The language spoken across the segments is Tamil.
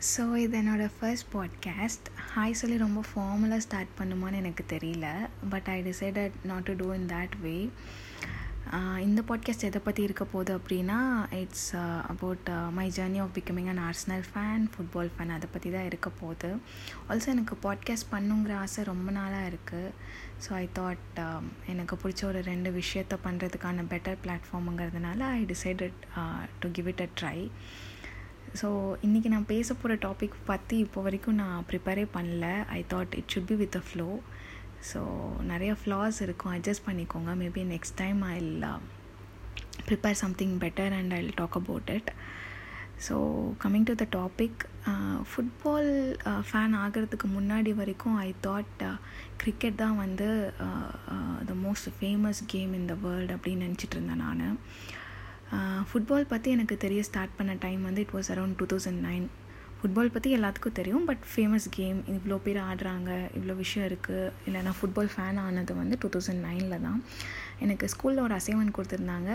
ஸோ இது என்னோடய ஃபர்ஸ்ட் பாட்காஸ்ட் ஹாய் சொல்லி ரொம்ப ஃபார்மலாக ஸ்டார்ட் பண்ணுமான்னு எனக்கு தெரியல but I decided not to do in that way இந்த பாட்காஸ்ட் எதை பற்றி இருக்க போகுது அப்படின்னா it's about my journey of becoming an Arsenal fan football fan அதை பற்றி தான் இருக்க போகுது. ஆல்சோ எனக்கு பாட்காஸ்ட் பண்ணுங்கிற ஆசை ரொம்ப நாளாக இருக்குது ஸோ ஐ தாட் எனக்கு பிடிச்ச ஒரு ரெண்டு விஷயத்த பண்ணுறதுக்கான better பிளாட்ஃபார்முங்கிறதுனால I decided to give it a try so இன்றைக்கி நான் பேச போகிற டாபிக் பற்றி இப்போ வரைக்கும் நான் ப்ரிப்பேரே பண்ணல. I thought it should be with a flow so நிறைய ஃப்ளாஸ் இருக்கும். அட்ஜஸ்ட் பண்ணிக்கோங்க. Maybe next time I prepare something better and I talk about it so coming to the topic football fan ஆகிறதுக்கு முன்னாடி வரைக்கும் ஐ தாட் கிரிக்கெட் தான் வந்து the most famous game in the world அப்படின்னு நினச்சிட்டு இருந்தேன் நான். ஃபுட்பால் பற்றி எனக்கு தெரிய ஸ்டார்ட் பண்ண டைம் வந்து it was around two thousand nine football பற்றி எல்லாத்துக்கும் தெரியும் பட் ஃபேமஸ் கேம் இவ்வளோ பேர் ஆடுறாங்க இவ்வளோ விஷயம் இருக்குது இல்லை நான் ஃபுட்பால் ஃபேன் ஆனது வந்து டூ தௌசண்ட் நைனில் தான். எனக்கு ஸ்கூலில் ஒரு அசைன்மெண்ட் கொடுத்துருந்தாங்க.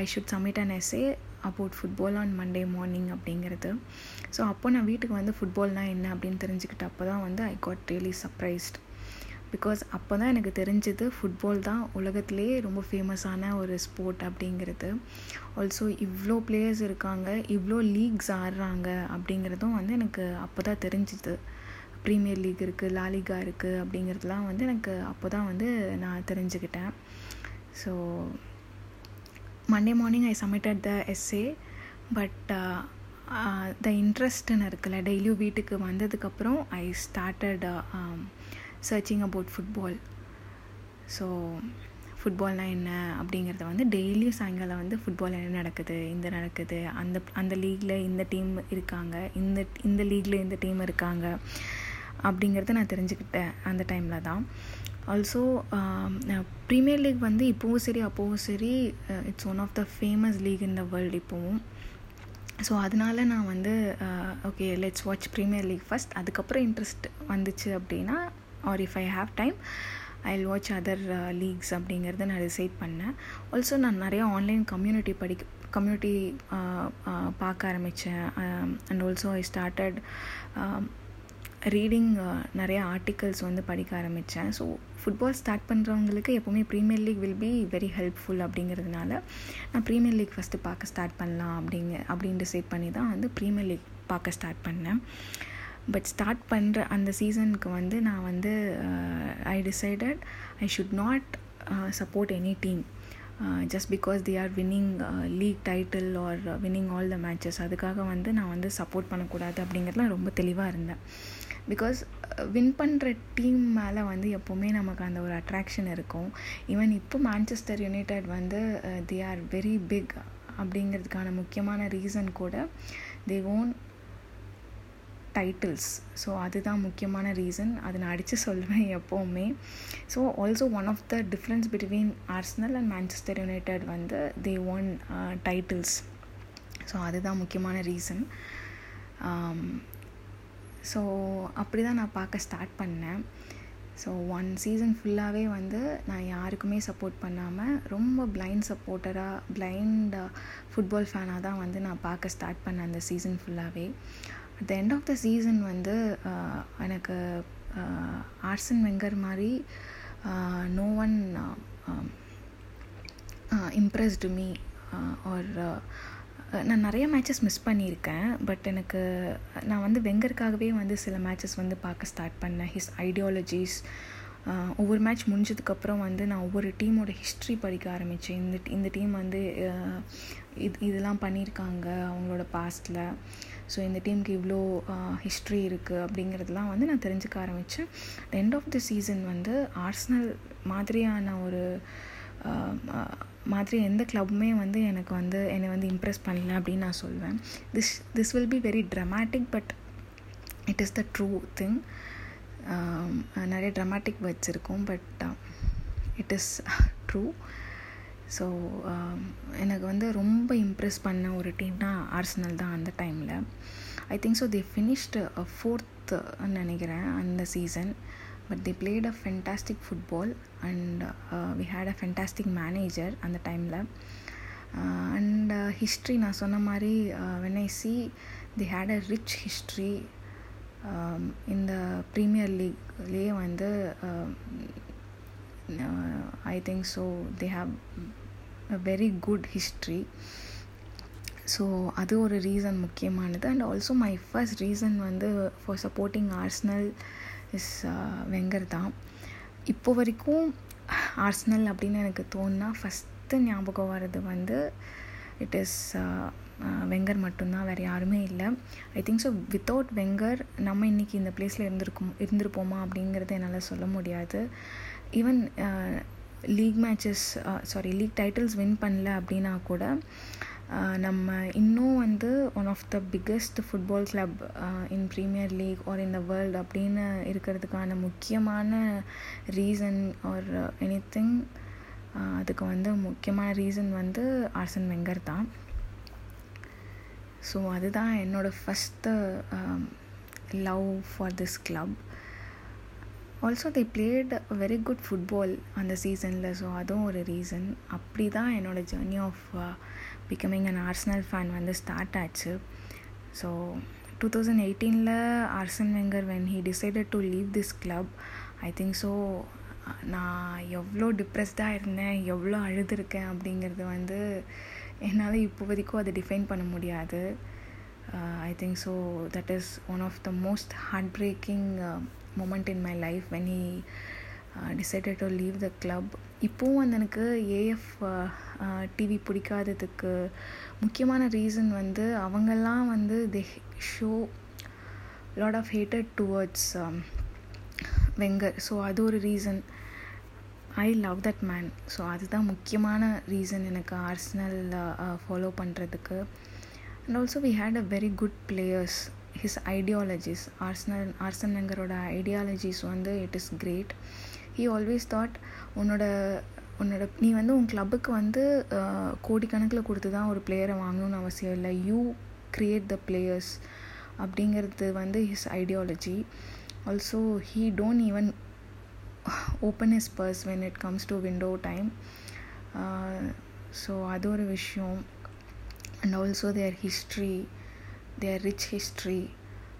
I should submit an essay about football on Monday morning அப்படிங்கிறது. ஸோ அப்போ நான் வீட்டுக்கு வந்து ஃபுட்பால்னால் என்ன அப்படின்னு தெரிஞ்சுக்கிட்ட அப்போ தான் வந்து I got really surprised because அப்போ தான் எனக்கு தெரிஞ்சது ஃபுட்பால் தான் உலகத்திலே ரொம்ப ஃபேமஸான ஒரு ஸ்போர்ட் அப்படிங்கிறது. ஆல்சோ இவ்வளோ பிளேயர்ஸ் இருக்காங்க இவ்வளோ லீக்ஸ் ஆடுறாங்க அப்படிங்கிறதும் வந்து எனக்கு அப்போ தான் தெரிஞ்சுது ப்ரீமியர் லீக் இருக்குது லாலிகா இருக்குது அப்படிங்கிறதுலாம் வந்து எனக்கு அப்போ தான் வந்து நான் தெரிஞ்சுக்கிட்டேன் so Monday morning I submitted the essay but the இன்ட்ரெஸ்ட்னு இருக்குல்ல டெய்லியும் வீட்டுக்கு வந்ததுக்கப்புறம் I started searching about football so ஃபுட்பால்னால் என்ன அப்படிங்கிறத வந்து டெய்லியும் சாயங்காலம் வந்து ஃபுட்பால் என்ன நடக்குது இந்த நடக்குது அந்த அந்த லீக்கில் இந்த டீம் இருக்காங்க இந்த இந்த லீக்கில் இந்த டீம் இருக்காங்க அப்படிங்கிறத நான் தெரிஞ்சுக்கிட்டேன் அந்த டைமில் தான். ஆல்சோ ப்ரீமியர் லீக் வந்து இப்போவும் சரி அப்போவும் சரி it's one of the famous league in the world இப்போவும். ஸோ அதனால நான் வந்து okay let's watch Premier League first அதுக்கப்புறம் இன்ட்ரெஸ்ட் வந்துச்சு அப்படின்னா or if I have time I will watch other leagues அப்படிங்கிறத நான் டிசைட் பண்ணேன். ஆல்சோ நான் நிறையா ஆன்லைன் கம்யூனிட்டி படிக்க கம்யூனிட்டி பார்க்க ஆரம்பித்தேன் and also I started reading நிறைய ஆர்டிகல்ஸ் வந்து படிக்க ஆரம்பித்தேன் ஸோ ஃபுட்பால் ஸ்டார்ட் பண்ணுறவங்களுக்கு எப்போவுமே Premier League will be very helpful அப்படிங்கிறதுனால நான் ப்ரீமியர் லீக் ஃபஸ்ட்டு பார்க்க ஸ்டார்ட் பண்ணலாம் அப்படிங்க அப்படின்னு டிசைட் பண்ணி தான் வந்து ப்ரீமியர் லீக் பார்க்க ஸ்டார்ட் பண்ணேன். பட் ஸ்டார்ட் பண்ணுற அந்த சீசனுக்கு வந்து நான் வந்து I decided I should not support any team just because they are winning league title or winning all the matches அதுக்காக வந்து நான் வந்து சப்போர்ட் பண்ணக்கூடாது அப்படிங்கிறதுலாம் ரொம்ப தெளிவாக இருந்தேன். பிகாஸ் வின் பண்ணுற டீம் மேலே வந்து எப்போவுமே நமக்கு அந்த ஒரு அட்ராக்ஷன் இருக்கும். ஈவன் இப்போ மேன்செஸ்டர் யுனைடெட் வந்து uh, they are very big அப்படிங்கிறதுக்கான முக்கியமான ரீசன் கூட தே ஓன் டைட்டில்ஸ் ஸோ அதுதான் முக்கியமான ரீசன் அதை நான் அடித்து சொல்லுவேன் எப்போவுமே. So also one of the difference between Arsenal and Manchester United வந்து தே ஒன் டைட்டில்ஸ் ஸோ அதுதான் முக்கியமான ரீசன் ஸோ um, அப்படி தான் நான் பார்க்க ஸ்டார்ட் பண்ணேன். ஸோ ஒன் சீசன் ஃபுல்லாகவே வந்து நான் யாருக்குமே சப்போர்ட் பண்ணாமல் ரொம்ப பிளைண்ட் சப்போர்ட்டராக பிளைண்ட் ஃபுட்பால் ஃபேனாக தான் வந்து நான் பார்க்க ஸ்டார்ட் பண்ணேன் அந்த சீசன் ஃபுல்லாகவே at the end of the season வந்து எனக்கு ஆர்சன் வெங்கர் மாதிரி no one impressed me or நான் நிறைய மேட்சஸ் மிஸ் பண்ணியிருக்கேன். பட் எனக்கு நான் வந்து வெங்கருக்காகவே வந்து சில மேட்சஸ் வந்து பார்க்க ஸ்டார்ட் பண்ணேன். ஹிஸ் ஐடியாலஜிஸ் ஒவ்வொரு மேட்ச் முடிஞ்சதுக்கப்புறம் வந்து நான் ஒவ்வொரு டீமோட ஹிஸ்ட்ரி படிக்க ஆரம்பித்தேன் இந்த இந்த டீம் வந்து இது இதெல்லாம் பண்ணியிருக்காங்க அவங்களோட பாஸ்ட்டில் ஸோ இந்த டீமுக்கு இவ்வளோ ஹிஸ்ட்ரி இருக்குது அப்படிங்கிறதுலாம் வந்து நான் தெரிஞ்சுக்க ஆரம்பித்தேன் எண்ட் ஆஃப் த சீசன் வந்து ஆர்ஸ்னல் மாதிரியான ஒரு மாதிரி எந்த கிளப்புமே வந்து எனக்கு வந்து என்னை வந்து இம்ப்ரெஸ் பண்ணல அப்படின்னு நான் சொல்வேன். This this will be very dramatic but it is the true thing நிறைய ட்ரமாட்டிக் வேர்ட்ஸ் இருக்கும் but it is true so um, எனக்கு வந்து ரொம்ப இம்ப்ரெஸ் பண்ண ஒரு டீம்னா ஆர்ஸ்னல் தான் அந்த டைமில் I think so they finished fourth நினைக்கிறேன் அந்த season but they played a fantastic football and we had a fantastic manager அந்த டைமில் அண்ட் ஹிஸ்ட்ரி நான் சொன்ன மாதிரி when I see they had a rich history இந்த ப்ரீமியர் லீக்லேயே வந்து uh, I think so they have a very good history so அது ஒரு ரீசன் முக்கியமானது. And also my first reason வந்து for supporting Arsenal is Wenger தான். இப்போ வரைக்கும் ஆர்ஸ்னல் அப்படின்னு எனக்கு தோணுனா ஃபஸ்ட்டு ஞாபகம் வர்றது வந்து இட் இஸ் வெங்கர் மட்டும்தான். வேறு யாருமே இல்லை. I think so without Wenger நம்ம இன்றைக்கி இந்த பிளேஸில் இருந்திருக்கும் இருந்திருப்போமா அப்படிங்கிறத என்னால் சொல்ல முடியாது. Even league matches sorry league titles win பண்ணல அப்படின்னா கூட uh, நம்ம இன்னும் வந்து one of the biggest football club in Premier League or in the world அப்படின்னு இருக்கிறதுக்கான முக்கியமான ரீசன் ஆர் எனி திங் அதுக்கு வந்து முக்கியமான ரீசன் வந்து ஆர்சன் வெங்கர் தான். ஸோ அதுதான் என்னோடய first love for this club also they played very good football அந்த சீசனில் ஸோ அதுவும் ஒரு ரீசன் அப்படி தான் என்னோடய journey of becoming an Arsenal fan வந்து ஸ்டார்ட் ஆச்சு. ஸோ டூ தௌசண்ட் எயிட்டீனில் Arsene Wenger when he decided to leave this club I think so நான் எவ்வளோ டிப்ரெஸ்டாக இருந்தேன் எவ்வளோ அழுதுருக்கேன் அப்படிங்கிறது வந்து என்னால் இப்போ வரைக்கும் அதை டிஃபைன் பண்ண முடியாது. I think so that is one of the most heart breaking moment in my life when he decided to leave the club இப்போவும் வந்து எனக்கு ஏஎஃப் டிவி பிடிக்காததுக்கு முக்கியமான ரீசன் வந்து அவங்கெல்லாம் வந்து they show lot of hated towards Wenger so அது ஒரு reason I love that man so அதுதான் முக்கியமான ரீசன் எனக்கு ஆர்ஸ்னல் ஃபாலோ பண்ணுறதுக்கு and also we had a very good players his ideologies Arsene Arsene நங்கரோட ideologies வந்து it is great he always thought உன்னோட உன்னோட நீ வந்து உன் கிளப்புக்கு வந்து கோடிக்கணக்கில் கொடுத்து தான் ஒரு பிளேயரை வாங்கணும்னு அவசியம் இல்லை. யூ கிரியேட் த பிளேயர்ஸ் அப்படிங்கிறது வந்து his ideology also he don't even open his purse when it comes to window time so அது ஒரு விஷயம். And also their history their rich history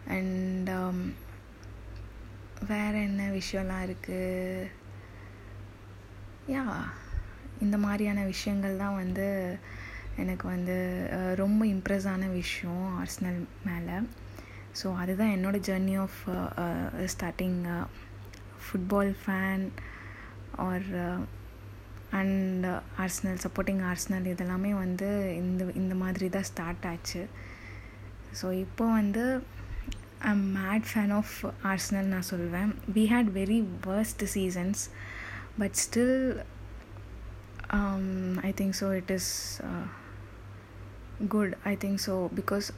and வேறு என்ன விஷயம்லாம் இருக்குது யா இந்த மாதிரியான விஷயங்கள் தான் வந்து எனக்கு வந்து ரொம்ப இம்ப்ரெஸ் ஆன விஷயம் ஆர்ஸ்னல் மேலே. ஸோ அதுதான் என்னோடய journey of starting football fan or and Arsenal supporting Arsenal இதெல்லாமே வந்து இந்த இந்த மாதிரி தான் ஸ்டார்ட் ஆச்சு. ஸோ இப்போ வந்து I am mad fan of Arsenal நான் சொல்வேன். We had very worst seasons but still I think so it is good I think so because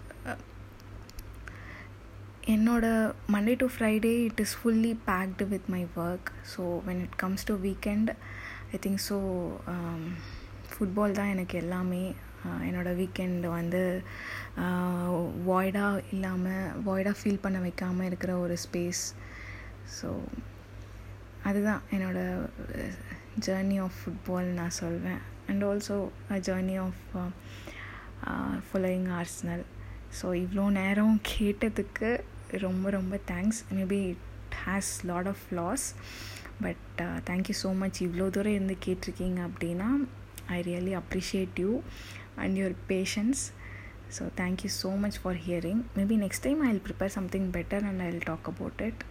என்னோட Monday to Friday it is fully packed with my work so when it comes to weekend I think so football தான் எனக்கு எல்லாமே. என்னோடய வீக்கெண்ட் வந்து வாய்டாக இல்லாமல் வாய்டாக ஃபீல் பண்ண வைக்காமல் இருக்கிற ஒரு ஸ்பேஸ் ஸோ அதுதான் என்னோடய ஜேர்னி ஆஃப் ஃபுட்பால் நான் சொல்வேன். And also a journey of following Arsenal so இவ்வளோ நேரம் கேட்டதுக்கு ரொம்ப ரொம்ப thanks maybe it has lot of loss but thank you so much இவ்வளோ தூரம் இருந்து கேட்டிருக்கீங்க அப்படின்னா I really appreciate you and your patience so thank you so much for hearing maybe next time I will prepare something better and I will talk about it